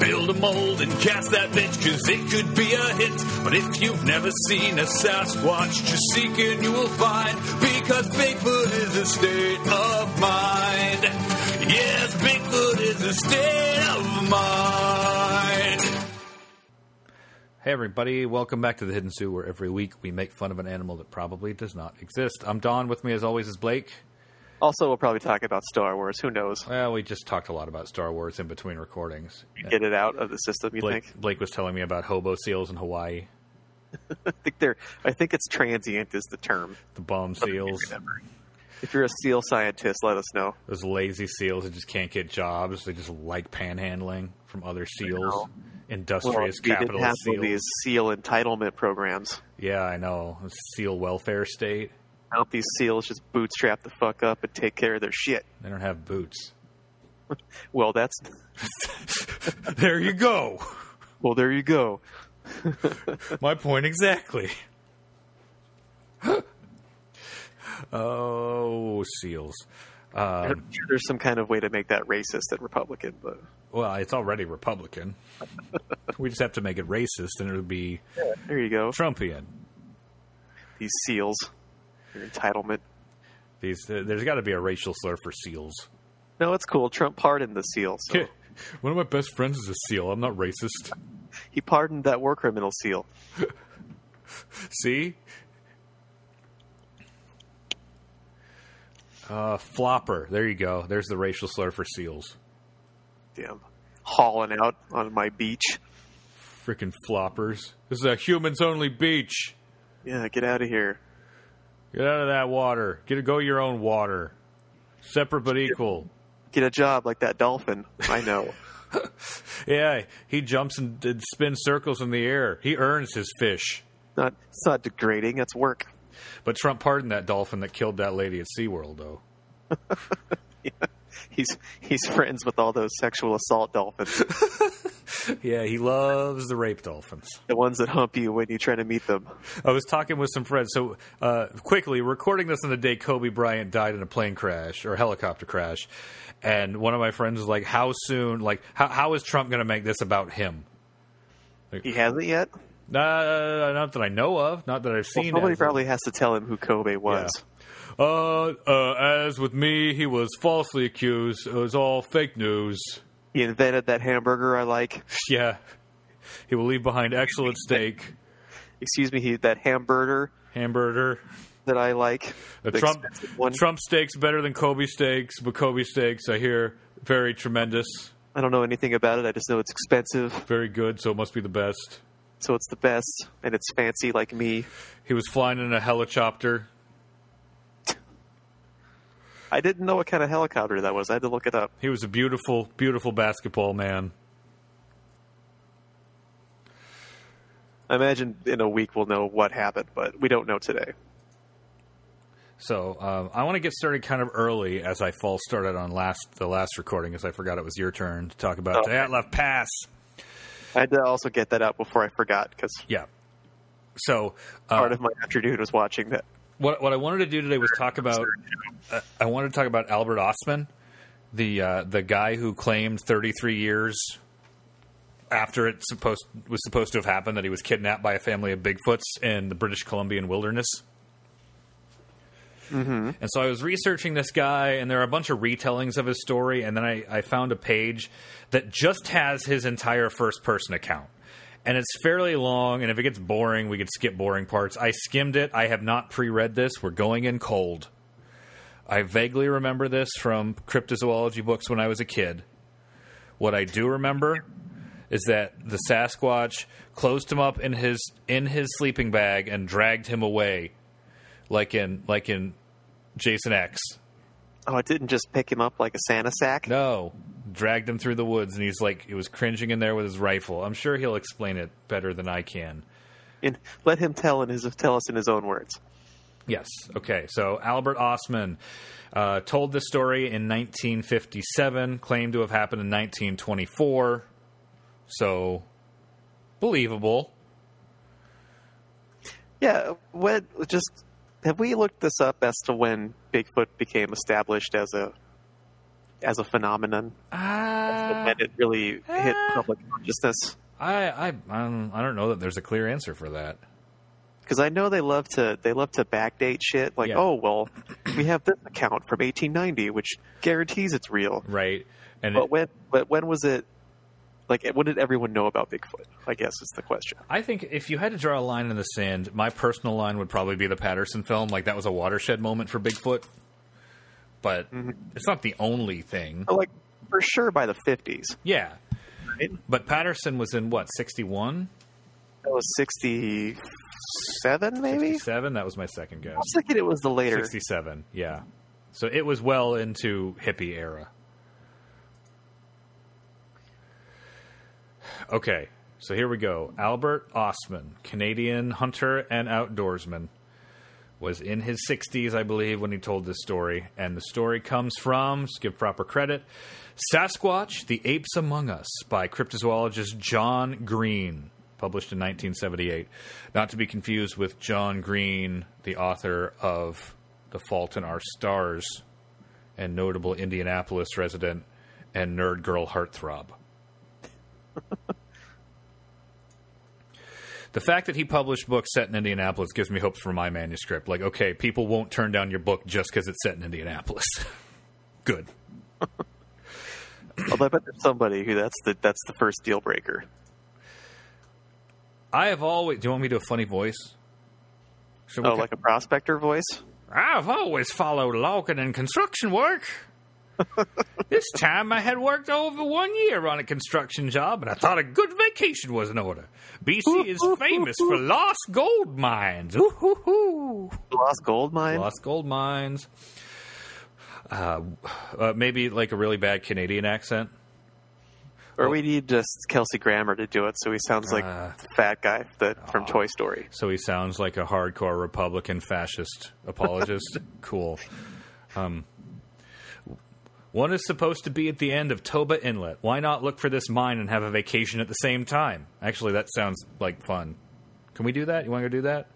Build a mold and cast that bitch, cause it could be a hit. But if you've never seen a Sasquatch, just seek and you will find. Because Bigfoot is a state of mind. Yes, Bigfoot is a state of mind. Hey, everybody, welcome back to the Hidden Zoo, where every week we make fun of an animal that probably does not exist. I'm Don, with me as always is Blake. Also, we'll probably talk about Star Wars. Who knows? Well, we just talked a lot about Star Wars in between recordings. Get it out of the system. You Blake, think? Blake was telling me about hobo seals in Hawaii, I think they're. I think it's transient is the term. the bomb seals, If you're a seal scientist, let us know. those lazy seals that just can't get jobs. They just like panhandling from other seals, industrious we didn't have capitalist seals. these seal entitlement programs. Yeah, I know. Seal welfare state. Help these seals just bootstrap the fuck up and take care of their shit. They don't have boots. Well, that's there you go. well. There you go. My point exactly. oh, seals. Um, there's some kind of way to make that racist and Republican, but well, it's already Republican. we just have to make it racist, and it'll be there you go. Trumpian. These seals, their entitlement. These, uh, there's got to be a racial slur for seals. No, it's cool. Trump pardoned the seal, so One of my best friends is a seal. I'm not racist. he pardoned that war criminal seal. See? Uh, flopper. There you go. There's the racial slur for seals. Damn, hauling out on my beach. Freaking floppers. This is a humans only beach. Yeah, get out of here. Get out of that water. Get a go your own water. Separate but equal. Get a job like that dolphin. I know. Yeah, he jumps and, and spins circles in the air. He earns his fish. not it's not degrading. It's work. But Trump pardoned that dolphin that killed that lady at SeaWorld, though. He's he's friends with all those sexual assault dolphins, Yeah, he loves the rape dolphins. the ones that hump you when you try to meet them. I was talking with some friends. So, uh, quickly, recording this on the day Kobe Bryant died in a plane crash or helicopter crash. And one of my friends was like, How soon, like, how, how is Trump going to make this about him? He hasn't yet. Uh, not that I know of, not that I've Well, seen. somebody probably has to tell him who Kobe was. Uh, uh, as with me, he was falsely accused. It was all fake news. He invented that hamburger I like. Yeah. He will leave behind excellent steak, Excuse me, he that hamburger hamburger. that I like. The The Trump one. Trump steaks better than Kobe steaks, but Kobe steaks I hear very tremendous, I don't know anything about it. I just know it's expensive, very good, so it must be the best. so it's the best, and it's fancy like me. He was flying in a helicopter. I didn't know what kind of helicopter that was. I had to look it up. He was a beautiful, beautiful basketball man. I imagine in a week we'll know what happened, but we don't know today. So um, I want to get started kind of early as I fall started on last the last recording, as I forgot it was your turn to talk about Okay. the Dyatlov Pass. I had to also get that out before I forgot because Yeah. So uh, part of my afternoon was watching that. What what I wanted to do today was talk about. Uh, I wanted to talk about Albert Ostman, the uh, the guy who claimed 33 years after it supposed was supposed to have happened that he was kidnapped by a family of Bigfoots in the British Columbian wilderness. Mm-hmm. And so I was researching this guy, and there are a bunch of retellings of his story, and then I, I found a page that just has his entire first person account. And it's fairly long, and if it gets boring, we could skip boring parts. I skimmed it. I have not pre read this. We're going in cold. I vaguely remember this from cryptozoology books when I was a kid. What I do remember is that the Sasquatch closed him up in his in his sleeping bag and dragged him away, like in like in Jason X. Oh, it didn't just pick him up like a Santa sack. No, dragged him through the woods, and he's like he was cringing in there with his rifle. I'm sure he'll explain it better than I can. And let him tell in his tell us in his own words. Yes. Okay. So Albert Ostman uh, told this story in 1957, claimed to have happened in 1924. So believable. Yeah, what just have we looked this up as to when Bigfoot became established as a as a phenomenon? Uh, when it really hit uh, public consciousness? I I I don't, I don't know that there's a clear answer for that. Because I know they love to they love to backdate shit. Like, Yeah. oh well, we have this account from 1890, which guarantees it's real. Right. And But it- when but when was it? Like, when did everyone know about Bigfoot? I guess is the question. I think if you had to draw a line in the sand, my personal line would probably be the Patterson film. Like that was a watershed moment for Bigfoot. But mm-hmm. it's not the only thing. But, like for sure by the 50s. Yeah. Right? But Patterson was in what, 61? That was 67, maybe. 67? That was my second guess. I was thinking it was the later. 67, yeah. So it was well into hippie era. Okay, so here we go. Albert Ostman, Canadian hunter and outdoorsman, was in his 60s, I believe, when he told this story. And the story comes from, let's give proper credit, Sasquatch, The Apes Among Us by cryptozoologist John Green, published in 1978. Not to be confused with John Green, the author of The Fault in Our Stars and notable Indianapolis resident and nerd girl heartthrob. the fact that he published books set in Indianapolis gives me hopes for my manuscript. Like, okay, people won't turn down your book just because it's set in Indianapolis. Good. Although I bet there's somebody who that's the that's the first deal breaker. I have always. Do you want me to do a funny voice? Should Oh, like a prospector voice. I've always followed logging and construction work. this time I had worked over one year on a construction job, and I thought a good vacation was in order. BC is famous for lost gold mines. Ooh-hoo-hoo. Lost gold mines? Lost gold mines. Uh, uh, maybe like a really bad Canadian accent. Or we need just Kelsey Grammer to do it, so he sounds like Uh, the fat guy that from Toy Story. So he sounds like a hardcore Republican fascist apologist. cool. Um, one is supposed to be at the end of Toba Inlet. Why not look for this mine and have a vacation at the same time? Actually, that sounds like fun. Can we do that? You want to go do that?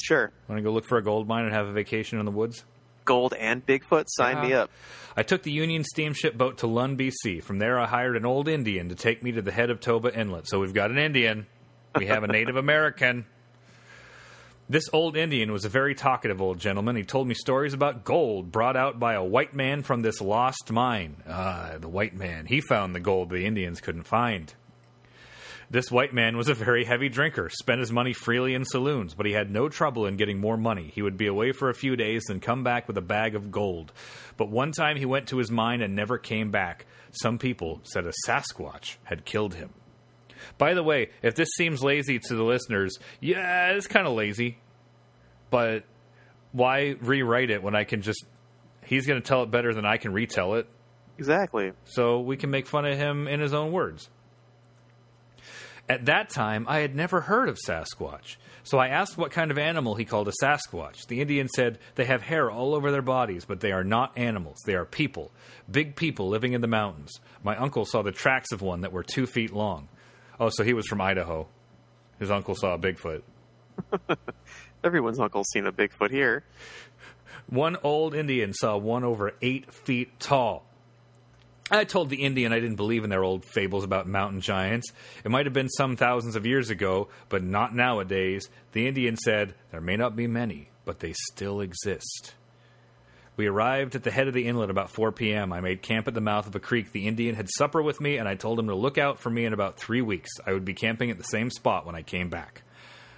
Sure, Want to go look for a gold mine and have a vacation in the woods? gold and Bigfoot. Sign me uh-huh. up. I took the Union steamship boat to Lund, BC. From there, I hired an old Indian to take me to the head of Toba Inlet. So we've got an Indian, we have a Native American. This old Indian was a very talkative old gentleman. He told me stories about gold brought out by a white man from this lost mine. Ah, the white man. He found the gold the Indians couldn't find. This white man was a very heavy drinker, spent his money freely in saloons, but he had no trouble in getting more money. He would be away for a few days, then come back with a bag of gold. But one time he went to his mine and never came back. Some people said a Sasquatch had killed him. By the way, if this seems lazy to the listeners, yeah, it's kind of lazy. But why rewrite it when I can just. He's going to tell it better than I can retell it, Exactly. so we can make fun of him in his own words. At that time, I had never heard of Sasquatch, so I asked what kind of animal he called a Sasquatch. The Indian said they have hair all over their bodies, but they are not animals. They are people. Big people living in the mountains. My uncle saw the tracks of one that were two feet long. Oh, so he was from Idaho. His uncle saw a Bigfoot. Everyone's uncle's seen a Bigfoot here. One old Indian saw one over eight feet tall. I told the Indian I didn't believe in their old fables about mountain giants. It might have been some thousands of years ago, but not nowadays. The Indian said, There may not be many, but they still exist. We arrived at the head of the inlet about 4 p.m. I made camp at the mouth of a creek. The Indian had supper with me, and I told him to look out for me in about three weeks. I would be camping at the same spot when I came back.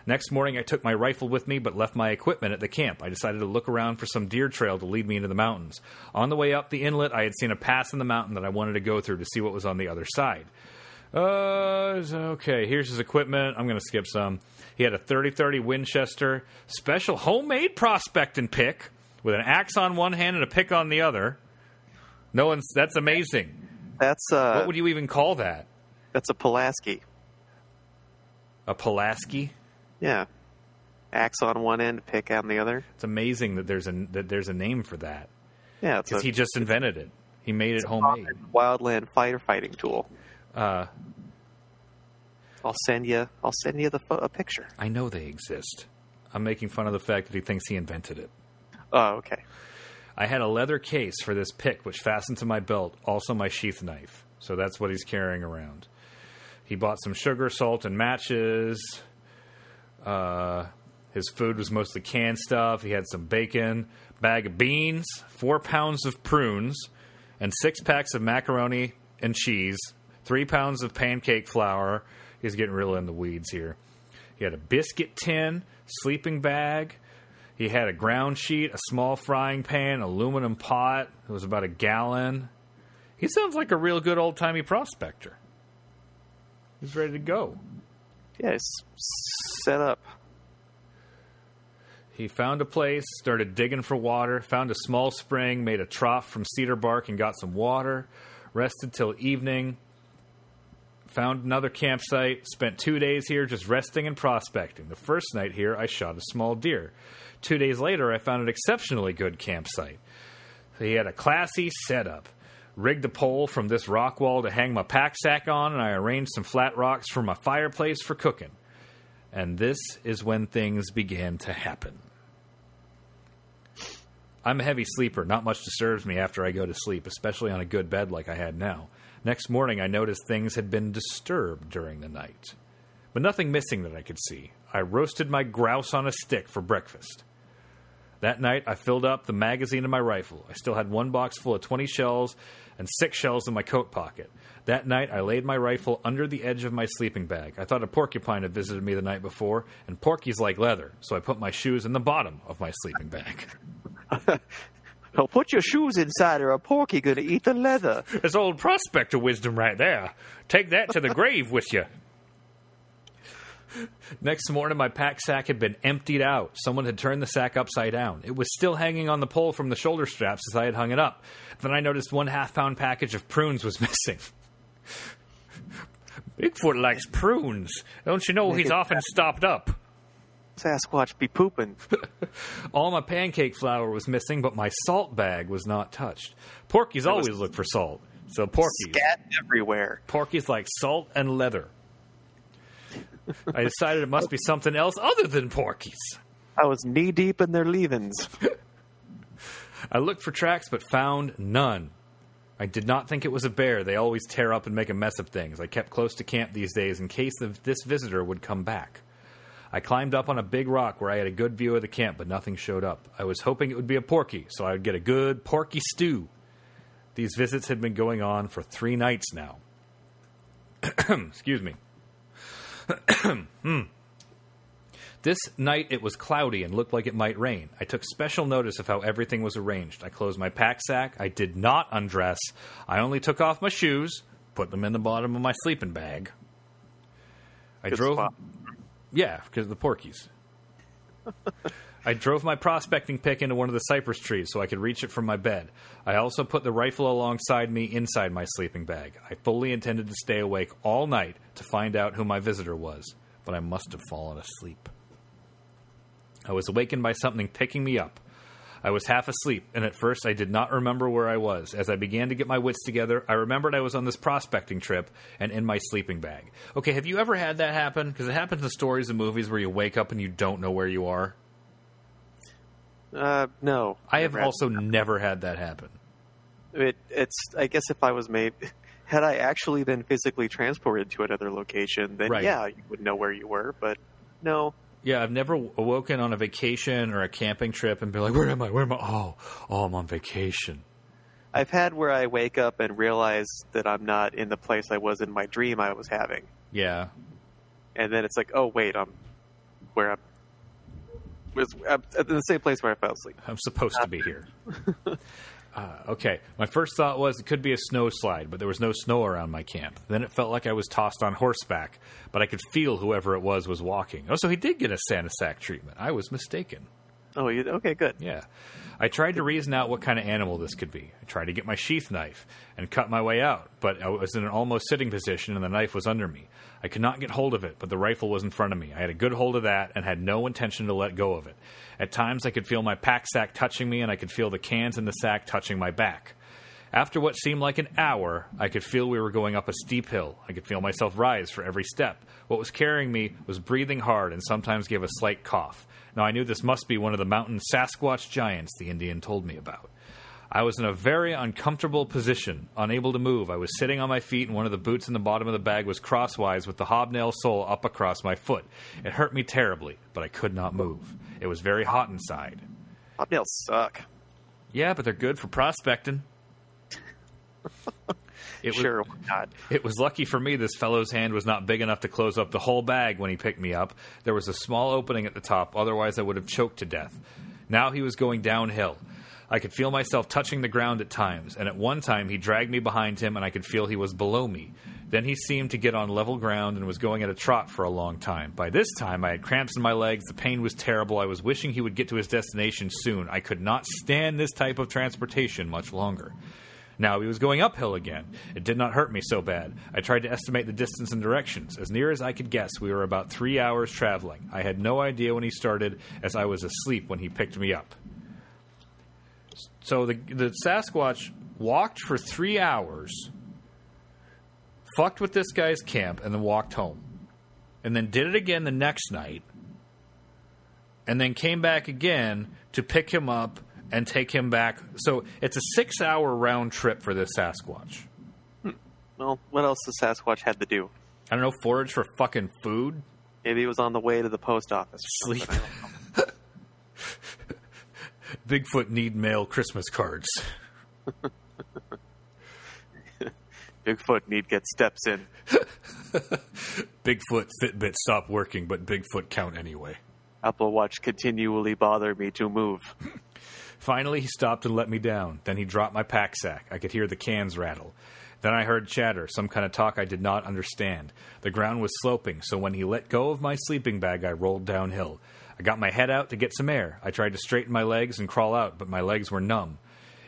Next morning, I took my rifle with me, but left my equipment at the camp. I decided to look around for some deer trail to lead me into the mountains. On the way up the inlet, I had seen a pass in the mountain that I wanted to go through to see what was on the other side. Uh, okay, here's his equipment. I'm going to skip some. He had a 30 30 Winchester, special homemade prospecting pick with an axe on one hand and a pick on the other. No one's, that's amazing. That's uh, What would you even call that? that's a Pulaski. A Pulaski? Yeah, axe on one end, pick on the other. It's amazing that there's a that there's a name for that Yeah, because he just invented it. He made it homemade. wildland firefighting tool. Uh, I'll send you. I'll send you the a picture. I know they exist. I'm making fun of the fact that he thinks he invented it. Oh, okay. I had a leather case for this pick, which fastened to my belt, also my sheath knife. So that's what he's carrying around. He bought some sugar, salt, and matches. Uh, his food was mostly canned stuff. He had some bacon, bag of beans, four pounds of prunes, and six packs of macaroni and cheese, three pounds of pancake flour. He's getting real in the weeds here. He had a biscuit tin, sleeping bag. He had a ground sheet, a small frying pan, aluminum pot. It was about a gallon. He sounds like a real good old timey prospector. He's ready to go. Yeah, it's set up. He found a place, started digging for water, found a small spring, made a trough from cedar bark and got some water, rested till evening, found another campsite, spent two days here just resting and prospecting. The first night here, I shot a small deer. Two days later, I found an exceptionally good campsite. He had a classy setup. Rigged a pole from this rock wall to hang my pack sack on, and I arranged some flat rocks for my fireplace for cooking. And this is when things began to happen. I'm a heavy sleeper. Not much disturbs me after I go to sleep, especially on a good bed like I had now. Next morning, I noticed things had been disturbed during the night, but nothing missing that I could see. I roasted my grouse on a stick for breakfast. That night, I filled up the magazine of my rifle. I still had one box full of 20 shells and six shells in my coat pocket. That night, I laid my rifle under the edge of my sleeping bag. I thought a porcupine had visited me the night before, and porkies like leather, so I put my shoes in the bottom of my sleeping bag. Oh, put your shoes inside, or a porky gonna eat the leather. That's old prospector wisdom right there. Take that to the grave with you. Next morning, my pack sack had been emptied out. Someone had turned the sack upside down. It was still hanging on the pole from the shoulder straps as I had hung it up. Then I noticed one half pound package of prunes was missing. Bigfoot likes prunes. Don't you know he's often stopped up? Sasquatch be pooping. All my pancake flour was missing, but my salt bag was not touched. Porkies always look for salt. So porkies. Scat everywhere. Porkies like salt and leather. I decided it must be something else other than porkies. I was knee deep in their leavings. I looked for tracks but found none. I did not think it was a bear. They always tear up and make a mess of things. I kept close to camp these days in case this visitor would come back. I climbed up on a big rock where I had a good view of the camp, but nothing showed up. I was hoping it would be a porky, so I would get a good porky stew. These visits had been going on for three nights now. Excuse me. Hmm. This night it was cloudy and looked like it might rain. I took special notice of how everything was arranged. I closed my pack sack. I did not undress. I only took off my shoes, put them in the bottom of my sleeping bag. I Good drove. spot. Yeah, because of the porkies. I drove my prospecting pick into one of the cypress trees so I could reach it from my bed. I also put the rifle alongside me inside my sleeping bag. I fully intended to stay awake all night to find out who my visitor was, but I must have fallen asleep. I was awakened by something picking me up. I was half asleep, and at first I did not remember where I was. As I began to get my wits together, I remembered I was on this prospecting trip and in my sleeping bag. Okay, have you ever had that happen? Because it happens in stories and movies where you wake up and you don't know where you are. Uh, no. I have also never had that happen. It, it's. I guess if I was made, had I actually been physically transported to another location, then Right. yeah, you would know where you were. But no, Yeah, I've never awoken on a vacation or a camping trip and be like, "Where am I? Where am I? Oh, oh, I'm on vacation." I've had where I wake up and realize that I'm not in the place I was in my dream I was having, Yeah, and then it's like, oh wait, I'm where I'm. I'm at the same place where I fell asleep. I'm supposed to be here. Uh, okay, my first thought was it could be a snow slide, but there was no snow around my camp. Then it felt like I was tossed on horseback, but I could feel whoever it was was walking. Oh, so he did get a Santa sack treatment. I was mistaken. Oh, you okay? Good. Yeah. I tried to reason out what kind of animal this could be. I tried to get my sheath knife and cut my way out, but I was in an almost sitting position and the knife was under me. I could not get hold of it, but the rifle was in front of me. I had a good hold of that and had no intention to let go of it. At times, I could feel my pack sack touching me and I could feel the cans in the sack touching my back. After what seemed like an hour, I could feel we were going up a steep hill. I could feel myself rise for every step. What was carrying me was breathing hard and sometimes gave a slight cough. Now I knew this must be one of the mountain Sasquatch giants the Indian told me about. I was in a very uncomfortable position, unable to move. I was sitting on my feet, and one of the boots in the bottom of the bag was crosswise with the hobnail sole up across my foot. It hurt me terribly, but I could not move. It was very hot inside. Hobnails suck. Yeah, but they're good for prospecting. It was, Sure, not? It was lucky for me this fellow's hand was not big enough to close up the whole bag when he picked me up. There was a small opening at the top, otherwise, I would have choked to death. Now he was going downhill. I could feel myself touching the ground at times, and at one time he dragged me behind him, and I could feel he was below me. Then he seemed to get on level ground and was going at a trot for a long time. By this time, I had cramps in my legs, the pain was terrible, I was wishing he would get to his destination soon. I could not stand this type of transportation much longer. Now he was going uphill again. It did not hurt me so bad. I tried to estimate the distance and directions. As near as I could guess, we were about three hours traveling. I had no idea when he started, as I was asleep when he picked me up. So the the Sasquatch walked for three hours, fucked with this guy's camp, and then walked home, and then did it again the next night, and then came back again to pick him up and take him back. So it's a six hour round trip for this Sasquatch. Hmm. Well, what else the Sasquatch had to do? I don't know, forage for fucking food, Maybe he was on the way to the post office. sleep. something. I don't know. Bigfoot need mail Christmas cards. Bigfoot need get steps in. Bigfoot Fitbit stop working, but Bigfoot count anyway. Apple Watch continually bother me to move. Finally, he stopped and let me down. Then he dropped my pack sack. I could hear the cans rattle. Then I heard chatter, some kind of talk I did not understand. The ground was sloping, so when he let go of my sleeping bag, I rolled downhill. I got my head out to get some air. I tried to straighten my legs and crawl out, but my legs were numb.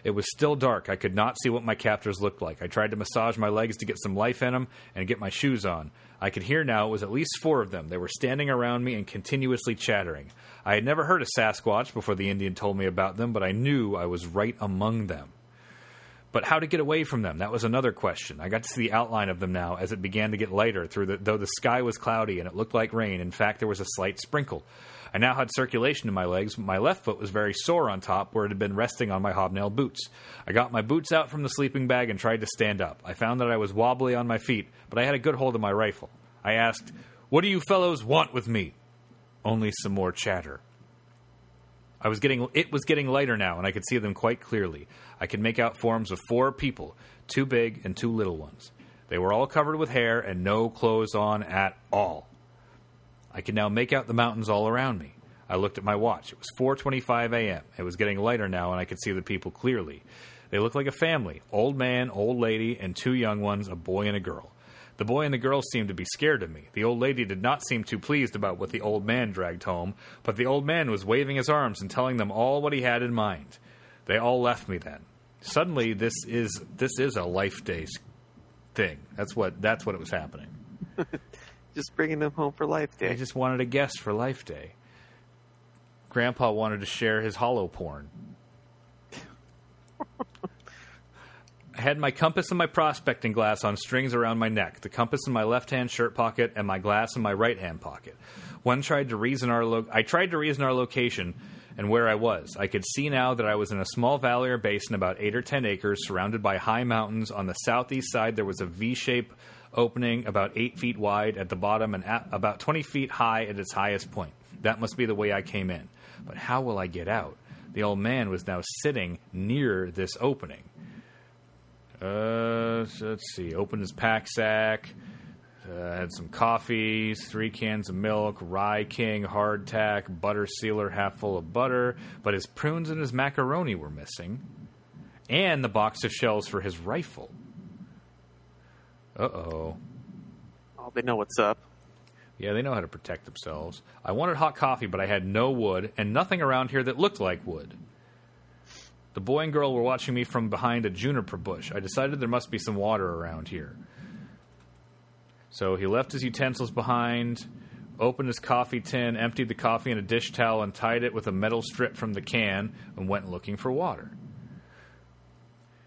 It was still dark. I could not see what my captors looked like. I tried to massage my legs to get some life in them and get my shoes on. I could hear now it was at least four of them. They were standing around me and continuously chattering. I had never heard of Sasquatch before the Indian told me about them, but I knew I was right among them. But how to get away from them? That was another question. I got to see the outline of them now as it began to get lighter, the, though the sky was cloudy and it looked like rain. In fact, there was a slight sprinkle. I now had circulation in my legs, but my left foot was very sore on top where it had been resting on my hobnail boots. I got my boots out from the sleeping bag and tried to stand up. I found that I was wobbly on my feet, but I had a good hold of my rifle. I asked, What do you fellows want with me? Only some more chatter. I was getting it was getting lighter now, and I could see them quite clearly. I could make out forms of four people, two big and two little ones. They were all covered with hair and no clothes on at all. I could now make out the mountains all around me. I looked at my watch. It was 4:25 a.m. It was getting lighter now, and I could see the people clearly. They looked like a family: old man, old lady, and two young ones, a boy and a girl. The boy and the girl seemed to be scared of me. The old lady did not seem too pleased about what the old man dragged home, but the old man was waving his arms and telling them all what he had in mind. They all left me then. Suddenly, this is this is a life day thing. That's what that's what it was happening. Just bringing them home for Life They Day. just wanted a guest for Life Day. Grandpa wanted to share his holo porn. I had my compass and my prospecting glass on strings around my neck, the compass in my left hand shirt pocket, and my glass in my right hand pocket. One tried to reason our lo- I tried to reason our location and where I was. I could see now that I was in a small valley or basin about eight or ten acres, surrounded by high mountains. On the southeast side, there was a V-shaped opening about eight feet wide at the bottom and about twenty feet high at its highest point. That must be the way I came in. But how will I get out? The old man was now sitting near this opening. Uh, let's see. Opened his pack sack. Uh, had some coffees, three cans of milk, rye king, hardtack, butter sealer half full of butter, but his prunes and his macaroni were missing, and the box of shells for his rifle. Uh oh. Oh, they know what's up. Yeah, they know how to protect themselves. I wanted hot coffee, but I had no wood and nothing around here that looked like wood. The boy and girl were watching me from behind a juniper bush. I decided there must be some water around here. So he left his utensils behind, opened his coffee tin, emptied the coffee in a dish towel, and tied it with a metal strip from the can, and went looking for water.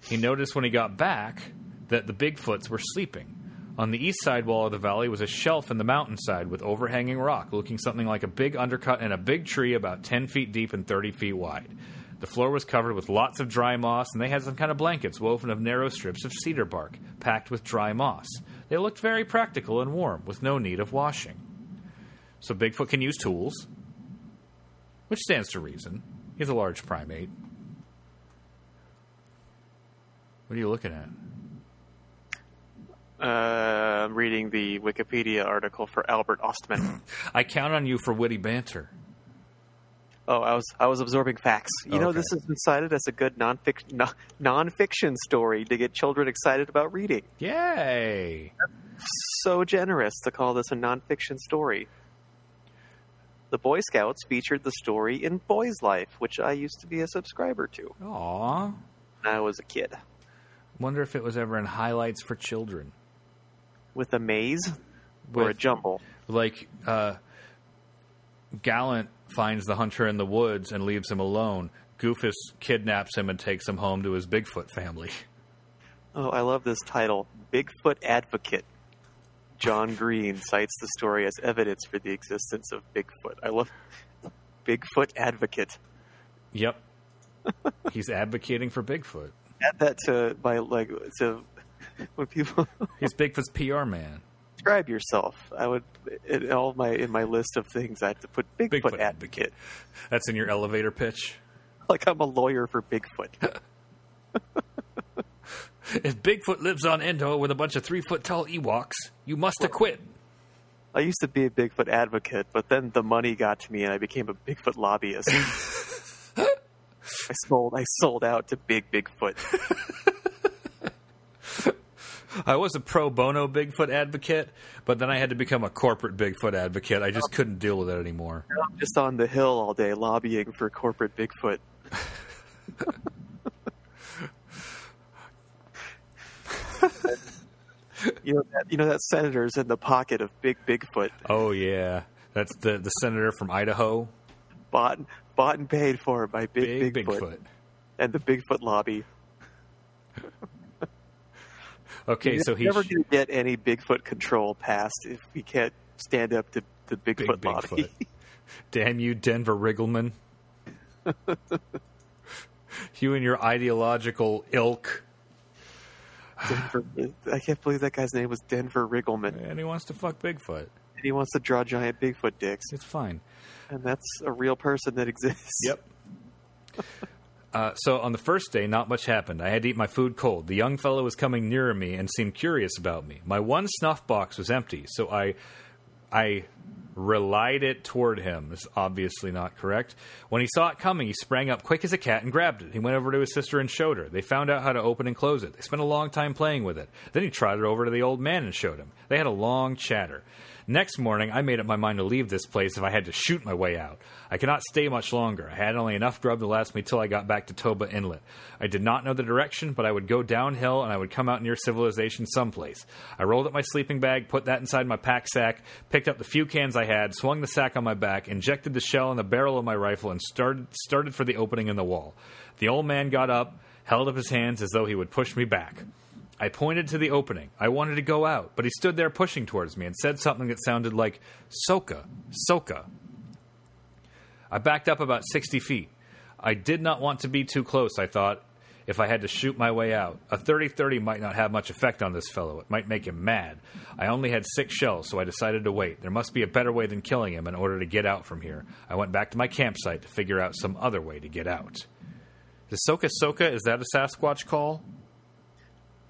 He noticed when he got back that the Bigfoots were sleeping. On the east side wall of the valley was a shelf in the mountainside with overhanging rock, looking something like a big undercut and a big tree about 10 feet deep and 30 feet wide. The floor was covered with lots of dry moss, and they had some kind of blankets woven of narrow strips of cedar bark, packed with dry moss. They looked very practical and warm, with no need of washing. So Bigfoot can use tools, which stands to reason. He's a large primate. What are you looking at? Uh, I'm reading the Wikipedia article for Albert Ostman. I count on you for witty banter. oh, I was I was absorbing facts. You know, this has been cited as a good nonfiction no, nonfiction story to get children excited about reading. Yay! So generous to call this a nonfiction story. The Boy Scouts featured the story in Boy's Life, which I used to be a subscriber to Aw. when I was a kid. Wonder if it was ever in highlights for children. With a maze or a jumble. Like, uh, Gallant finds the hunter in the woods and leaves him alone. Goofus kidnaps him and takes him home to his Bigfoot family. Oh, I love this title Bigfoot Advocate. John Green cites the story as evidence for the existence of Bigfoot. I love Bigfoot Advocate. Yep. He's advocating for Bigfoot. Add that to my like to when people He's Bigfoot's PR man. describe yourself. I would in all my in my list of things I have to put Bigfoot, Bigfoot Advocate. That's in your elevator pitch. Like I'm a lawyer for Bigfoot. If Bigfoot lives on Endor with a bunch of three foot tall Ewoks, you must acquit. I used to be a Bigfoot advocate, but then the money got to me and I became a Bigfoot lobbyist. I sold I sold out to Big Bigfoot. I was a pro bono Bigfoot advocate, but then I had to become a corporate Bigfoot advocate. I just couldn't deal with it anymore. I'm just on the hill all day lobbying for corporate Bigfoot. you know that you know that senator's in the pocket of Big Bigfoot, Oh yeah, that's the the senator from Idaho, bought bought and paid for by Big, Big Bigfoot, Bigfoot. and the Bigfoot lobby. Okay, You're so he's never going to get any Bigfoot control passed if we can't stand up to the big Bigfoot, lobby. Bigfoot. Damn you, Denver Riggleman! you and your ideological ilk. Denver, I can't believe that guy's name was Denver Riggleman. And he wants to fuck Bigfoot. And he wants to draw giant Bigfoot dicks, It's fine. and that's a real person that exists. Yep. Uh, so on the first day, not much happened. I had to eat my food cold. The young fellow was coming nearer me and seemed curious about me. My one snuff box was empty, so I, I relied it toward him. It's obviously not correct. When he saw it coming, he sprang up quick as a cat and grabbed it. He went over to his sister and showed her. They found out how to open and close it. They spent a long time playing with it. Then he trotted over to the old man and showed him. They had a long chatter. Next morning, I made up my mind to leave this place if I had to shoot my way out. I could not stay much longer. I had only enough grub to last me till I got back to Toba Inlet. I did not know the direction, but I would go downhill and I would come out near civilization someplace. I rolled up my sleeping bag, put that inside my pack sack, picked up the few cans I had, swung the sack on my back, injected the shell in the barrel of my rifle, and started started for the opening in the wall. The old man got up, held up his hands as though he would push me back. I pointed to the opening. I wanted to go out, but he stood there pushing towards me and said something that sounded like Soka, Soka. I backed up about 60 feet. I did not want to be too close, I thought, if I had to shoot my way out. A 30 30 might not have much effect on this fellow. It might make him mad. I only had six shells, so I decided to wait. There must be a better way than killing him in order to get out from here. I went back to my campsite to figure out some other way to get out. The Soka Soka, is that a Sasquatch call?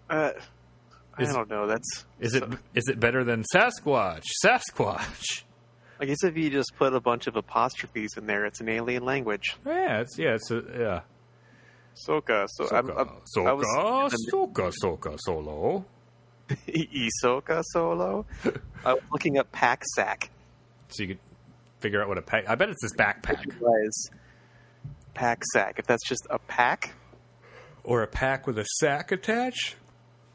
Uh, I Is- don't know. That's Is it is it better than Sasquatch? Sasquatch. I guess if you just put a bunch of apostrophes in there, it's an alien language. Yeah, it's yeah, it's a, yeah. Soka. So I'm, Soka, I'm, soka, I was soka, soka, solo. Isoka solo. I was looking up pack sack. so you could figure out what a pack. I bet it's this backpack pack sack. If that's just a pack, or a pack with a sack attached.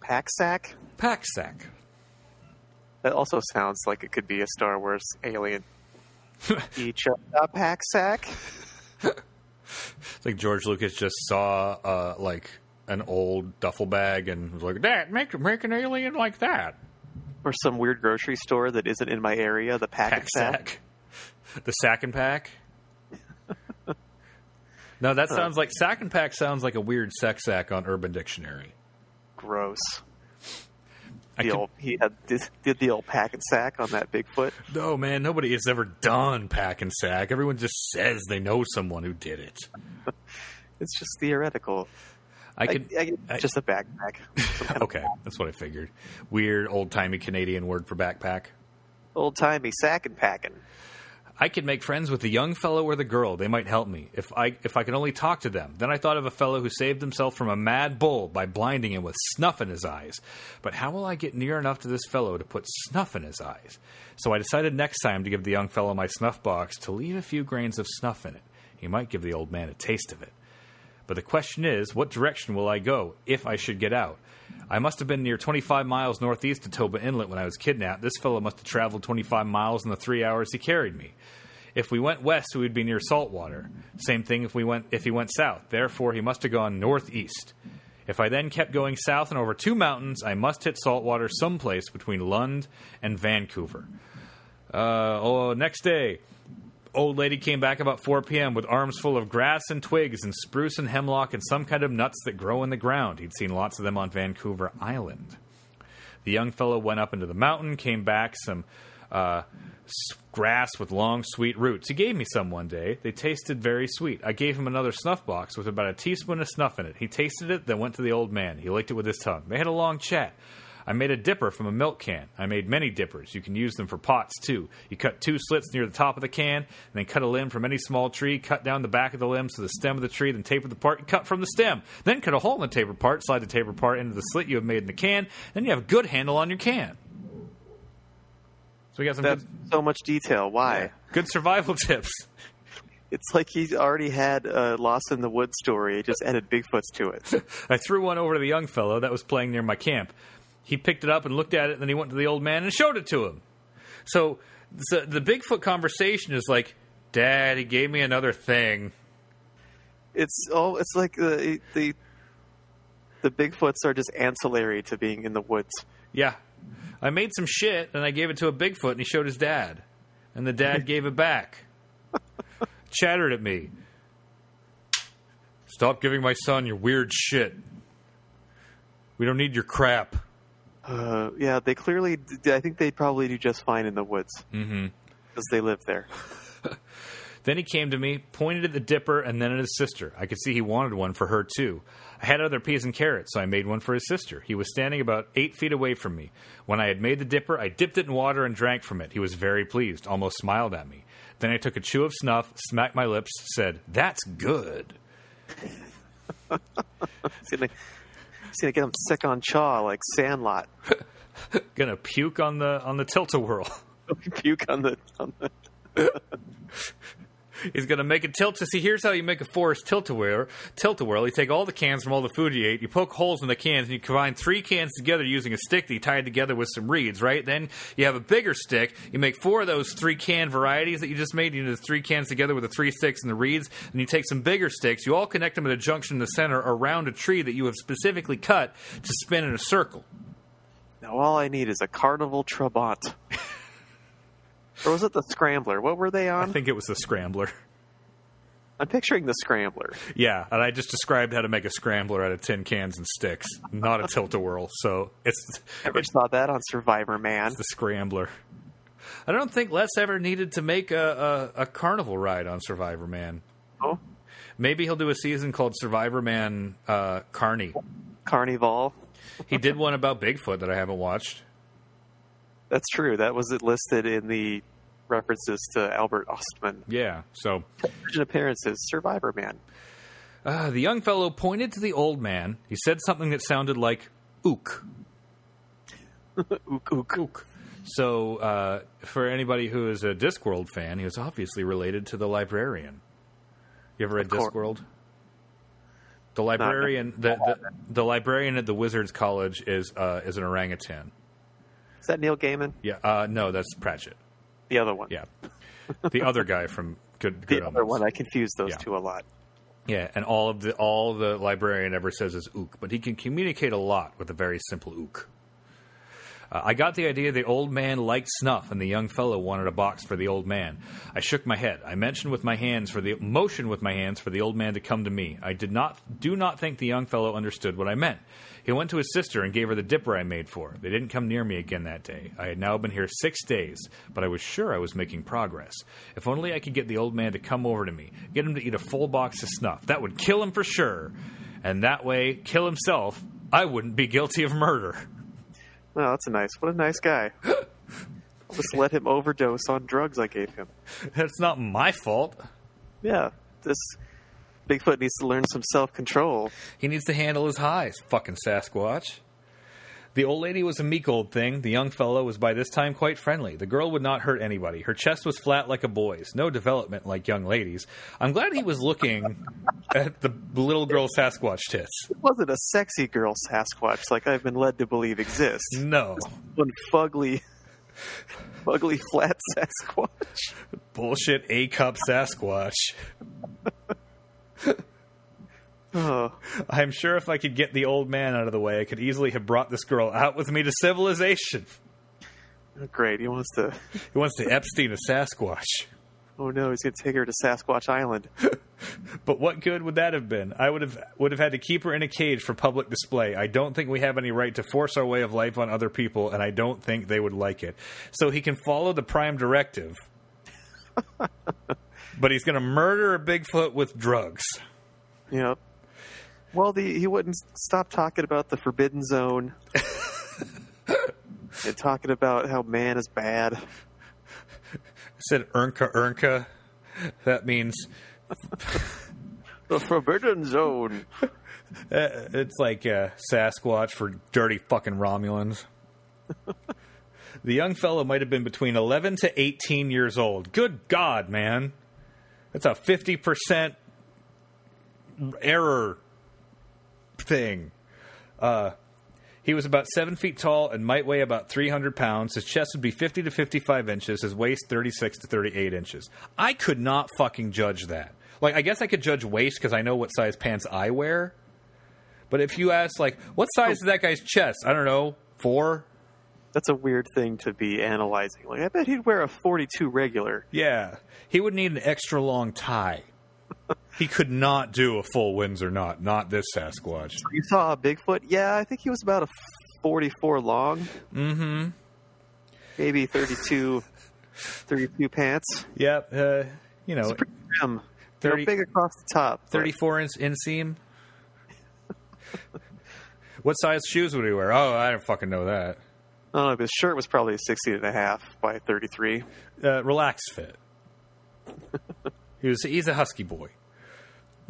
Pack sack. Pack sack. That also sounds like it could be a Star Wars alien. Each a pack sack. It's like George Lucas just saw uh, like an old duffel bag and was like, "Dad, make make an alien like that." Or some weird grocery store that isn't in my area. The pack, Pack sack. sack. The sack and pack. no, that sounds like sack and pack sounds like a weird sex sack on Urban Dictionary. Gross. Could- old, he had did, did the old pack and sack on that Bigfoot. no, man, nobody has ever done pack and sack. Everyone just says they know someone who did it. It's just theoretical. I could. I, I- just a backpack. Okay, that's what I figured. Weird old timey Canadian word for backpack. Old timey sack and packing. I could make friends with the young fellow or the girl. They might help me if I if I could only talk to them. Then I thought of a fellow who saved himself from a mad bull by blinding him with snuff in his eyes. But how will I get near enough to this fellow to put snuff in his eyes? So I decided next time to give the young fellow my snuff box to leave a few grains of snuff in it. He might give the old man a taste of it. But the question is, what direction will I go if I should get out? I must have been near 25 miles northeast of Toba Inlet when I was kidnapped. This fellow must have traveled 25 miles in the three hours he carried me. If we went west, we would be near saltwater. Same thing if we went if he went south. Therefore, he must have gone northeast. If I then kept going south and over two mountains, I must hit saltwater someplace between Lund and Vancouver. Uh, oh, next day, old lady came back about 4 p.m. with arms full of grass and twigs and spruce and hemlock and some kind of nuts that grow in the ground. He'd seen lots of them on Vancouver Island. The young fellow went up into the mountain, came back some uh, grass with long, sweet roots. He gave me some one day. They tasted very sweet. I gave him another snuff box with about a teaspoon of snuff in it. He tasted it, then went to the old man. He licked it with his tongue. They had a long chat. I made a dipper from a milk can. I made many dippers. You can use them for pots too. You cut two slits near the top of the can, and then cut a limb from any small tree, cut down the back of the limb to the stem of the tree, then taper the part cut from the stem. Then cut a hole in the taper part, slide the taper part into the slit you have made in the can, then you have a good handle on your can. So we got some That's good, so much detail. Why? good survival tips. It's like he already had a Lost in the Woods story. Just added Bigfoots to it. I threw one over to the young fellow that was playing near my camp. He picked it up and looked at it, and then he went to the old man and showed it to him. So, so the Bigfoot conversation is like, Dad, he gave me another thing. It's oh, it's like the the the Bigfoots are just ancillary to being in the woods. Yeah. I made some shit, and I gave it to a Bigfoot, and he showed his dad. And the dad gave it back. Chattered at me. Stop giving my son your weird shit. We don't need your crap. Uh, yeah, they clearly. I think they probably do just fine in the woods Mm-hmm. because they live there. Then he came to me, pointed at the dipper, and then at his sister. I could see he wanted one for her, too. I had other peas and carrots, so I made one for his sister. He was standing about eight feet away from me. When I had made the dipper, I dipped it in water and drank from it. He was very pleased, almost smiled at me. Then I took a chew of snuff, smacked my lips, said, That's good. It's gonna, get him sick on chaw like Sandlot. Gonna puke on the on the tilt-a-whirl. Puke on the on the. He's gonna make a tilt to see. Here's how you make a forest tilt-a-whirl. Tilt-a-whirl. You take all the cans from all the food you ate. You poke holes in the cans, and you combine three cans together using a stick that you tied together with some reeds. Right. Then you have a bigger stick. You make four of those three can varieties that you just made. You do the three cans together with the three sticks and the reeds. And you take some bigger sticks. You all connect them at a junction in the center around a tree that you have specifically cut to spin in a circle. Now all I need is a Carnival Trabant. Or was it the Scrambler? What were they on? I think it was the scrambler. I'm picturing the Scrambler. Yeah, and I just described how to make a scrambler out of tin cans and sticks, not a tilt-a-whirl. So it's Ever saw that on Survivor Man? the scrambler. I don't think Les ever needed to make a, a, a carnival ride on Survivor Man. Oh, Maybe he'll do a season called Survivor Man uh, Carney. Carnival. He did one about Bigfoot that I haven't watched. That's true. That was it listed in the references to Albert Ostman. Yeah, so Television appearances, Survivor Man. uh, the young fellow pointed to the old man. He said something that sounded like "ook." Ook, ook. Ook. So, uh, for anybody who is a Discworld fan, he was obviously related to the librarian. You ever read Discworld? The librarian, the, the the librarian at the Wizards College is uh, is an orangutan. Is that Neil Gaiman? Yeah, uh, no, that's Pratchett. The other one. Yeah, the other guy from Good Good The other one. I confuse those Yeah. two a lot. Yeah, and all of the all the librarian ever says is ook, but he can communicate a lot with a very simple ook. Uh, I got the idea the old man liked snuff, and the young fellow wanted a box for the old man. I shook my head. I mentioned with my hands for the motion with my hands for the old man to come to me. I did not do not think the young fellow understood what I meant. He went to his sister and gave her the dipper I made for. They didn't come near me again that day. I had now been here six days, but I was sure I was making progress. If only I could get the old man to come over to me, get him to eat a full box of snuff. That would kill him for sure. And that way, kill himself, I wouldn't be guilty of murder. Oh, that's a nice. What a nice guy. I'll just let him overdose on drugs I gave him. That's not my fault. Yeah, this Bigfoot needs to learn some self control. He needs to handle his highs, fucking Sasquatch. The old lady was a meek old thing. The young fellow was by this time quite friendly. The girl would not hurt anybody. Her chest was flat like a boy's. No development like young ladies. I'm glad he was looking at the little girl Sasquatch tits. It wasn't a sexy girl Sasquatch like I've been led to believe exists. No. One fugly, fugly flat Sasquatch. Bullshit A cup Sasquatch. Oh, I'm sure if I could get the old man out of the way, I could easily have brought this girl out with me to civilization. great. He wants to. He wants to Epstein a Sasquatch. Oh no, he's going to take her to Sasquatch Island. But what good would that have been? I would have would have had to keep her in a cage for public display. I don't think we have any right to force our way of life on other people, and I don't think they would like it. So he can follow the prime directive, but he's going to murder a Bigfoot with drugs. Yep. Well, the he wouldn't stop talking about the Forbidden Zone and talking about how man is bad. Said Ernka Ernka. That means The Forbidden Zone. uh, it's like uh, Sasquatch for dirty fucking Romulans. the young fellow might have been between 11 to 18 years old. Good God, man. That's a 50% error thing. Uh, he was about seven feet tall and might weigh about 300 pounds. His chest would be 50 to 55 inches. His waist 36 to 38 inches. I could not fucking judge that. Like, I guess I could judge waist because I know what size pants I wear. But if you ask, like, what size is that guy's chest? I don't know, four. That's a weird thing to be analyzing. Like, I bet he'd wear a 42 regular. Yeah, he would need an extra long tie. He could not do a full Windsor knot. Not this Sasquatch. You saw a Bigfoot? Yeah, I think he was about a 44 long. Mm-hmm. Maybe 32, 32 pants. Yep. Uh, you know, It's pretty trim. They're big across the top. but- 34 inch inseam. what size shoes would he wear? Oh, I don't fucking know that. I don't know, but his shirt was probably 16 and a half by 33. Uh, relax fit. he was he's a husky boy.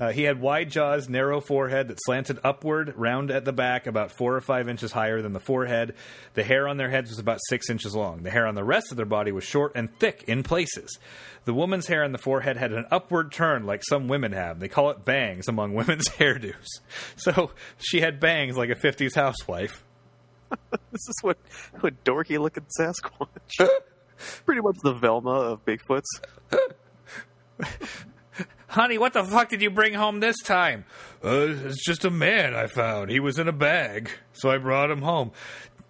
Uh, he had wide jaws, narrow forehead that slanted upward, round at the back, about four or five inches higher than the forehead. The hair on their heads was about six inches long. The hair on the rest of their body was short and thick in places. The woman's hair on the forehead had an upward turn like some women have. They call it bangs among women's hairdos. So she had bangs like a 50s housewife. This is what, what dorky looking Sasquatch. Pretty much the Velma of Bigfoots. Honey, what the fuck did you bring home this time? Uh, it's just a man I found. He was in a bag, so I brought him home.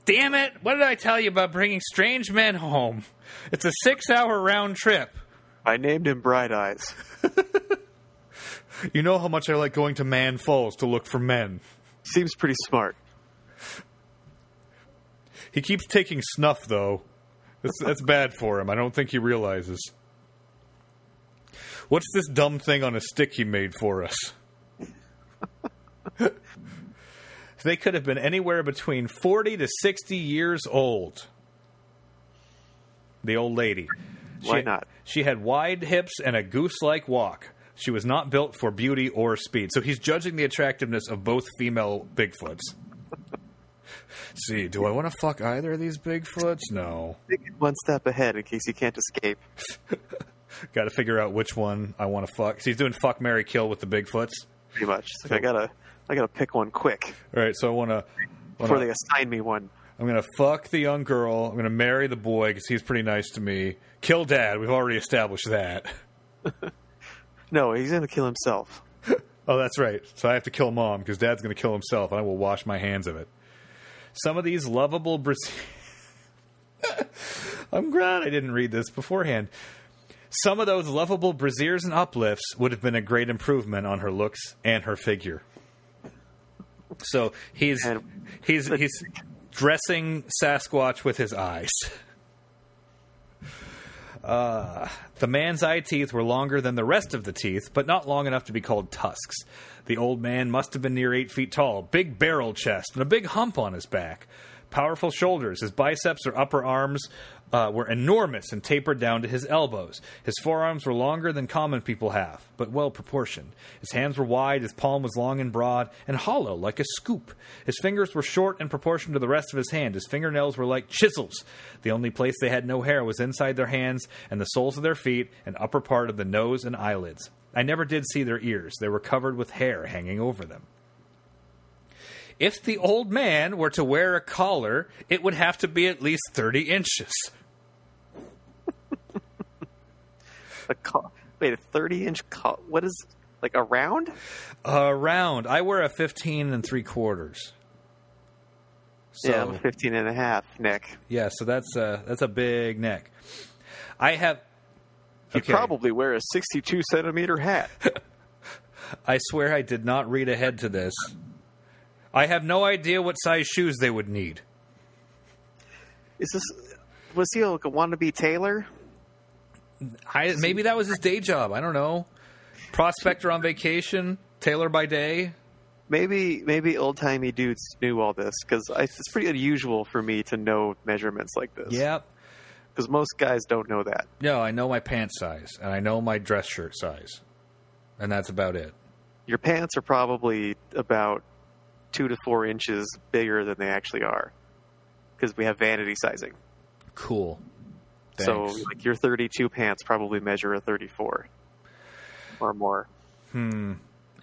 Damn it! What did I tell you about bringing strange men home? It's a six hour round trip. I named him Bright Eyes. You know how much I like going to Man Falls to look for men. Seems pretty smart. He keeps taking snuff, though. That's, that's bad for him. I don't think he realizes. What's this dumb thing on a stick he made for us? they could have been anywhere between 40 to 60 years old. The old lady. Why She- not? She had wide hips and a goose like walk. She was not built for beauty or speed. So he's judging the attractiveness of both female Bigfoots. See, do I want to fuck either of these Bigfoots? No. One step ahead in case you can't escape. Got to figure out which one I want to fuck. So he's doing fuck, Mary kill with the Bigfoots. Pretty much. Like I gotta, I gotta pick one quick All right, so I want to. before they assign me one. I'm gonna fuck the young girl. I'm gonna marry the boy because he's pretty nice to me. Kill dad. We've already established that. No, he's gonna kill himself. Oh, that's right. So I have to kill mom because dad's going to kill himself, and I will wash my hands of it. Some of these lovable Brazil. I'm glad I didn't read this beforehand. Some of those lovable braziers and uplifts would have been a great improvement on her looks and her figure. So he's he's he's dressing Sasquatch with his eyes. Uh, the man's eye teeth were longer than the rest of the teeth, but not long enough to be called tusks. The old man must have been near eight feet tall, big barrel chest, and a big hump on his back. Powerful shoulders. His biceps or upper arms uh, were enormous and tapered down to his elbows. His forearms were longer than common people have, but well proportioned. His hands were wide, his palm was long and broad, and hollow like a scoop. His fingers were short in proportion to the rest of his hand. His fingernails were like chisels. The only place they had no hair was inside their hands and the soles of their feet and upper part of the nose and eyelids. I never did see their ears. They were covered with hair hanging over them. If the old man were to wear a collar, it would have to be at least 30 inches. A co- wait, a thirty-inch. Co- what is like a round? A round. I wear a 15 and three quarters. So, yeah, I'm 15 and a half, Nick. yeah, so that's a, that's a big neck. I have. You Okay. probably wear a 62 centimeter hat. I swear I did not read ahead to this. I have no idea what size shoes they would need. Is this? Was he like a wannabe tailor? I, maybe that was his day job. I don't know. Prospector on vacation, tailor by day. Maybe maybe old timey dudes knew all this because it's pretty unusual for me to know measurements like this. Yep. because most guys don't know that. No, I know my pants size and I know my dress shirt size, and that's about it. Your pants are probably about two to four inches bigger than they actually are because we have vanity sizing. Cool. So like your 32 pants probably measure a 34 or more. Hmm.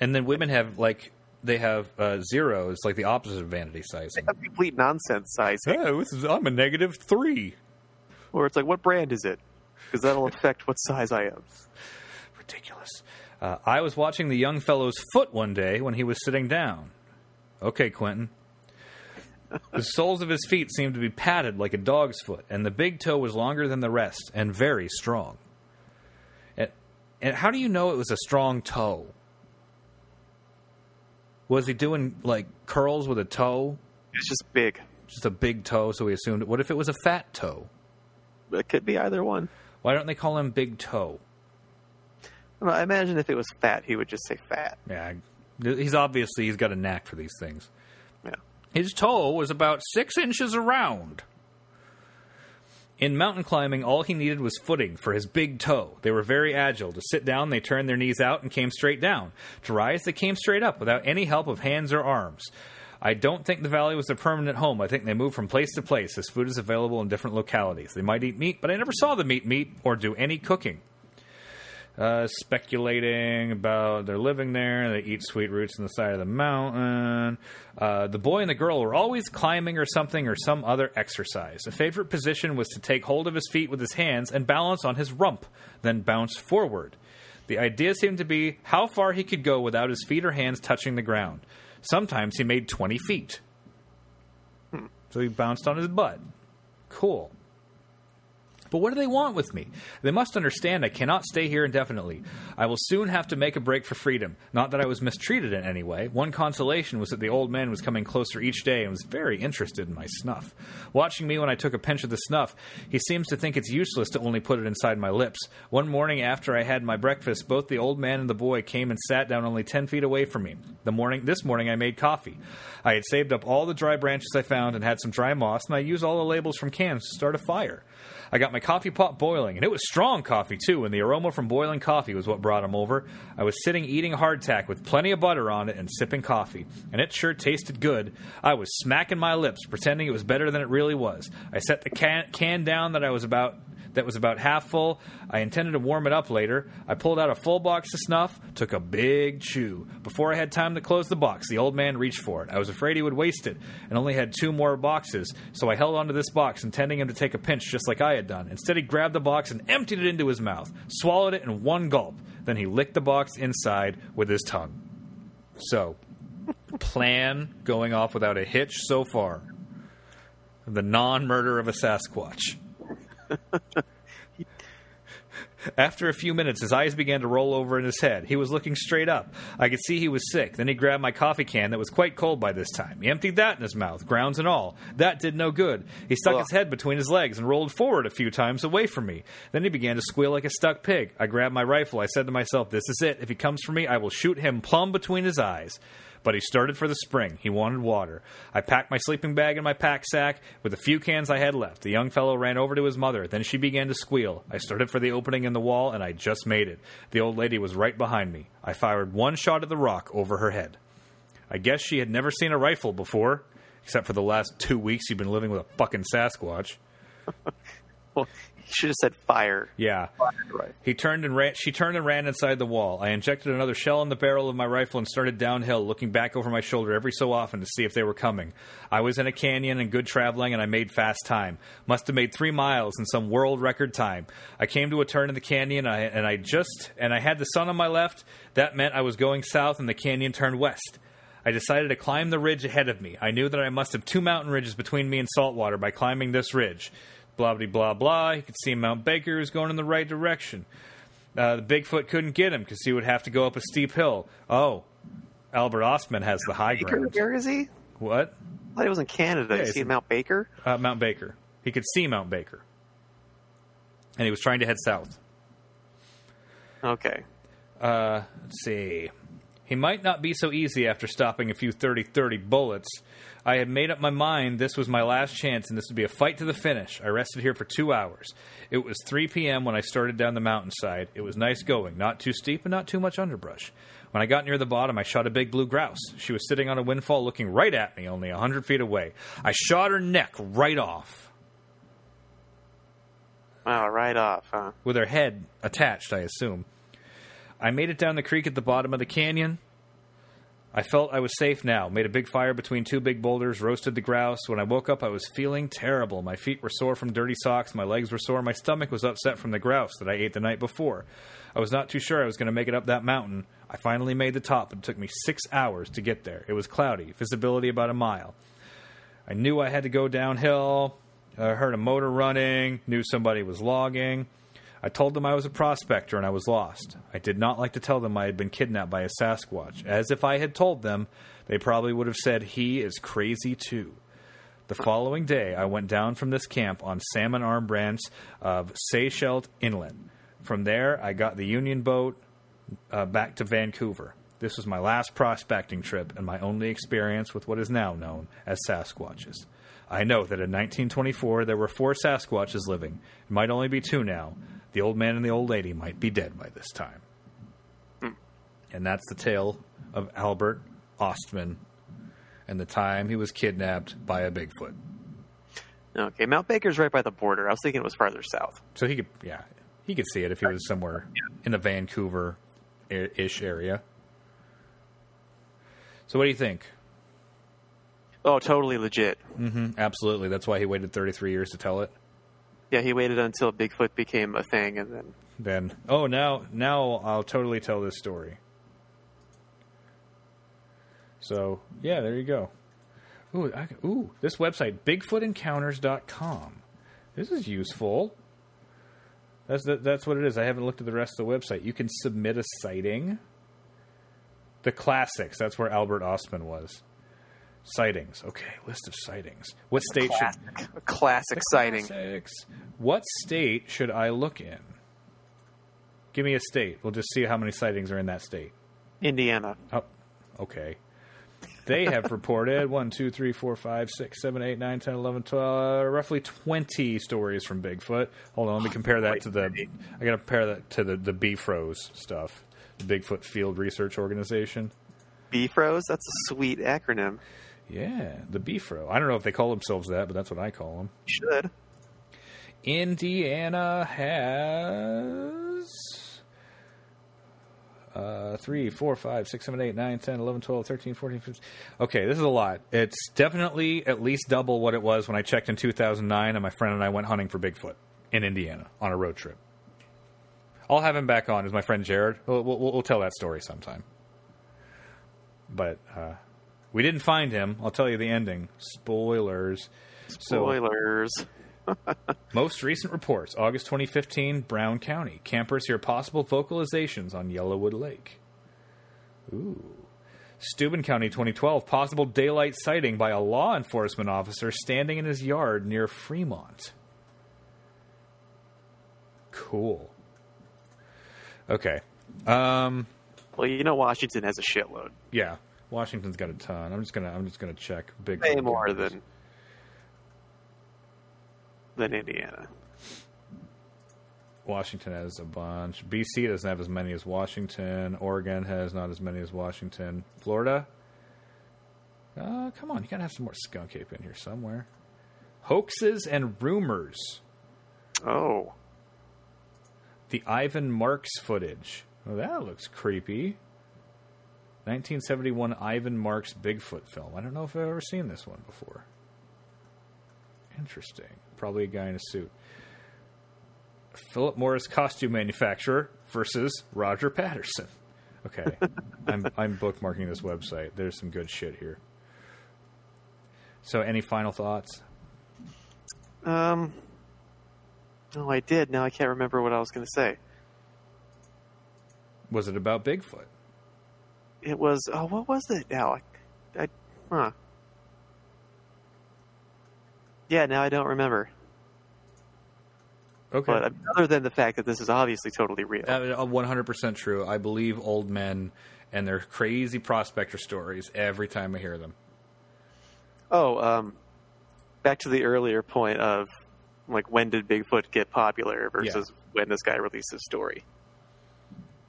and then women have like they have uh, zeros, like the opposite of vanity sizing. They have complete nonsense sizing. Yeah, is, I'm a negative three. Or it's like, what brand is it? Because that'll affect what size I am. Ridiculous. Uh, I was watching the young fellow's foot one day when he was sitting down. Okay, Quentin. The soles of his feet seemed to be padded like a dog's foot, and the big toe was longer than the rest and very strong. And, and how do you know it was a strong toe? Was he doing like curls with a toe? It's just big. Just a big toe, so we assumed. What if it was a fat toe? It could be either one. Why don't they call him Big Toe? I, I imagine if it was fat, he would just say fat. Yeah, he's obviously he's got a knack for these things. Yeah. His toe was about six inches around. In mountain climbing, all he needed was footing for his big toe. They were very agile. To sit down, they turned their knees out and came straight down. To rise, they came straight up without any help of hands or arms. I don't think the valley was their permanent home. I think they moved from place to place as food is available in different localities. They might eat meat, but I never saw them eat meat or do any cooking uh, speculating about they're living there. They eat sweet roots on the side of the mountain. Uh, the boy and the girl were always climbing or something or some other exercise. A favorite position was to take hold of his feet with his hands and balance on his rump, then bounce forward. The idea seemed to be how far he could go without his feet or hands touching the ground. Sometimes he made 20 feet. So he bounced on his butt. Cool. But what do they want with me? They must understand I cannot stay here indefinitely. I will soon have to make a break for freedom. Not that I was mistreated in any way. One consolation was that the old man was coming closer each day and was very interested in my snuff. Watching me when I took a pinch of the snuff, he seems to think it's useless to only put it inside my lips. One morning after I had my breakfast, both the old man and the boy came and sat down only ten feet away from me. The morning this morning I made coffee. I had saved up all the dry branches I found and had some dry moss, and I used all the labels from cans to start a fire. I got my coffee pot boiling, and it was strong coffee too, and the aroma from boiling coffee was what brought him over. I was sitting eating hardtack with plenty of butter on it and sipping coffee, and it sure tasted good. I was smacking my lips, pretending it was better than it really was. I set the can, can down that I was about that was about half full. I intended to warm it up later. I pulled out a full box of snuff, took a big chew. Before I had time to close the box, the old man reached for it. I was afraid he would waste it, and only had two more boxes, so I held onto this box, intending him to take a pinch just like I had done. Instead, he grabbed the box and emptied it into his mouth, swallowed it in one gulp. Then he licked the box inside with his tongue. So, plan going off without a hitch so far. The non murder of a Sasquatch. After a few minutes, his eyes began to roll over in his head. He was looking straight up. I could see he was sick. Then he grabbed my coffee can that was quite cold by this time. He emptied that in his mouth, grounds and all. That did no good. He stuck Ugh. his head between his legs and rolled forward a few times away from me. Then he began to squeal like a stuck pig. I grabbed my rifle. I said to myself, This is it. If he comes for me, I will shoot him plumb between his eyes. But he started for the spring. He wanted water. I packed my sleeping bag in my pack sack with the few cans I had left. The young fellow ran over to his mother. Then she began to squeal. I started for the opening in the wall, and I just made it. The old lady was right behind me. I fired one shot at the rock over her head. I guess she had never seen a rifle before, except for the last two weeks you've been living with a fucking Sasquatch. Well, he should have said fire. Yeah. Right. He turned and ran. She turned and ran inside the wall. I injected another shell in the barrel of my rifle and started downhill, looking back over my shoulder every so often to see if they were coming. I was in a canyon and good traveling, and I made fast time. Must have made three miles in some world record time. I came to a turn in the canyon, I, and I just and I had the sun on my left. That meant I was going south, and the canyon turned west. I decided to climb the ridge ahead of me. I knew that I must have two mountain ridges between me and saltwater by climbing this ridge. Blah blah blah blah. He could see Mount Baker was going in the right direction. Uh, the Bigfoot couldn't get him because he would have to go up a steep hill. Oh, Albert Ostman has the high ground. where is he? What? I thought he was in Canada. Yeah, you see Mount Baker? Uh, Mount Baker. He could see Mount Baker, and he was trying to head south. Okay. Uh, let's see. He might not be so easy after stopping a few 30 30 bullets. I had made up my mind this was my last chance and this would be a fight to the finish. I rested here for two hours. It was 3 p.m. when I started down the mountainside. It was nice going, not too steep and not too much underbrush. When I got near the bottom, I shot a big blue grouse. She was sitting on a windfall looking right at me, only a 100 feet away. I shot her neck right off, Wow, right off, huh? with her head attached, I assume. I made it down the creek at the bottom of the canyon. I felt I was safe now. Made a big fire between two big boulders, roasted the grouse. When I woke up, I was feeling terrible. My feet were sore from dirty socks, my legs were sore, my stomach was upset from the grouse that I ate the night before. I was not too sure I was going to make it up that mountain. I finally made the top, but it took me six hours to get there. It was cloudy, visibility about a mile. I knew I had to go downhill. I heard a motor running, knew somebody was logging. I told them I was a prospector and I was lost. I did not like to tell them I had been kidnapped by a Sasquatch, as if I had told them, they probably would have said, He is crazy too. The following day, I went down from this camp on salmon arm branch of Sechelt Inlet. From there, I got the Union boat uh, back to Vancouver. This was my last prospecting trip and my only experience with what is now known as Sasquatches. I know that in 1924 there were four Sasquatches living. It might only be two now. The old man and the old lady might be dead by this time. And that's the tale of Albert Ostman and the time he was kidnapped by a Bigfoot. Okay, Mount Baker's right by the border. I was thinking it was farther south. So he could, yeah, he could see it if he was somewhere in the Vancouver ish area. So what do you think? Oh, totally legit. hmm Absolutely. That's why he waited 33 years to tell it. Yeah, he waited until Bigfoot became a thing, and then Then, oh, now, now I'll totally tell this story. So, yeah, there you go. Ooh, I, ooh, this website, BigfootEncounters.com. This is useful. That's that, that's what it is. I haven't looked at the rest of the website. You can submit a sighting. The classics. That's where Albert Ostman was. Sightings. Okay, list of sightings. What state should classic, a classic sighting. Classics. What state should I look in? Give me a state. We'll just see how many sightings are in that state. Indiana. Oh, okay. they have reported 1, 2, 3, 4, 5, 6, 7, 8, 9, 10, 11, 12, uh, roughly 20 stories from Bigfoot. Hold on, let me compare that to the. I got to compare that to the, the BFROS stuff, the Bigfoot Field Research Organization. BFROS? That's a sweet acronym. Yeah, the BFRO. I don't know if they call themselves that, but that's what I call them. Should. Indiana has uh, 3, 4, 5, 6, 7, 8, 9, 10, 11, 12, 13, 14, 15. Okay, this is a lot. It's definitely at least double what it was when I checked in 2009 and my friend and I went hunting for Bigfoot in Indiana on a road trip. I'll have him back on as my friend Jared. We'll, we'll, we'll tell that story sometime. But uh, we didn't find him. I'll tell you the ending. Spoilers. So, Spoilers. most recent reports August 2015, Brown County. Campers hear possible vocalizations on Yellowwood Lake. Ooh. Steuben County 2012, possible daylight sighting by a law enforcement officer standing in his yard near Fremont. Cool. Okay. Um, well, you know Washington has a shitload. yeah, Washington's got a ton. I'm just gonna I'm just gonna check big Way more than than Indiana. Washington has a bunch. BC doesn't have as many as Washington. Oregon has not as many as Washington. Florida? Uh, come on, you gotta have some more skunk ape in here somewhere. Hoaxes and rumors. Oh. The Ivan Marks footage. Oh, that looks creepy. 1971 Ivan Marks Bigfoot film. I don't know if I've ever seen this one before. Interesting. Probably a guy in a suit. Philip Morris costume manufacturer versus Roger Patterson. Okay, I'm I'm bookmarking this website. There's some good shit here. So, any final thoughts? Um. No, I did. Now I can't remember what I was going to say. Was it about Bigfoot? It was. Oh, what was it? Now, I, I huh. Yeah, now I don't remember. Okay. But uh, other than the fact that this is obviously totally real. One hundred percent true. I believe old men and their crazy prospector stories every time I hear them. Oh, um, back to the earlier point of like when did Bigfoot get popular versus when this guy released his story.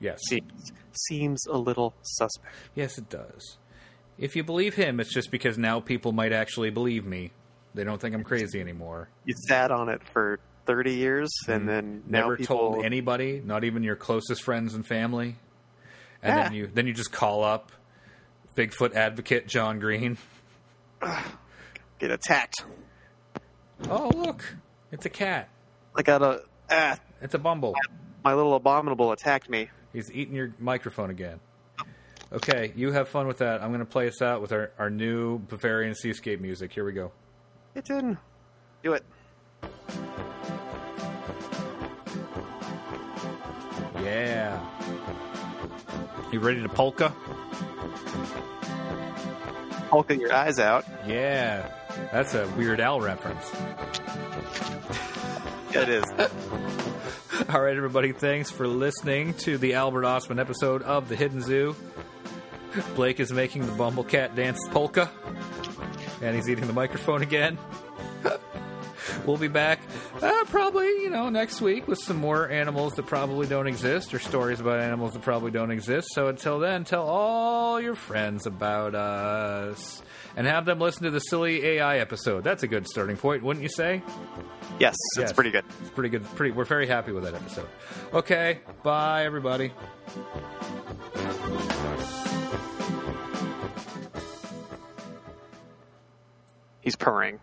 Yes, Seems seems a little suspect. yes, it does. If you believe him, it's just because now people might actually believe me. They don't think I'm crazy anymore. You sat on it for thirty years, and then now Never people, told anybody, not even your closest friends and family. And Yeah. then you then you just call up Bigfoot advocate John Green. get attacked. Oh look, it's a cat. I got a ah, It's a bumble. my little abominable attacked me. He's eating your microphone again. Okay, you have fun with that. I'm going to play us out with our, our new Bavarian Seascape music. Here we go. It's didn't do it. Yeah. You ready to polka? Polka your eyes out. Yeah. That's a Weird Al reference. Yeah, it is. All right, everybody, thanks for listening to the Albert Ostman episode of The Hidden Zoo. Blake is making the Bumblecat dance polka, and he's eating the microphone again. we'll be back uh, probably, you know, next week with some more animals that probably don't exist or stories about animals that probably don't exist. So until then, tell all your friends about us and have them listen to the silly AI episode. That's a good starting point, wouldn't you say? Yes, it's pretty good. It's pretty good. Pretty. We're very happy with that episode. Okay. Bye, everybody. He's purring.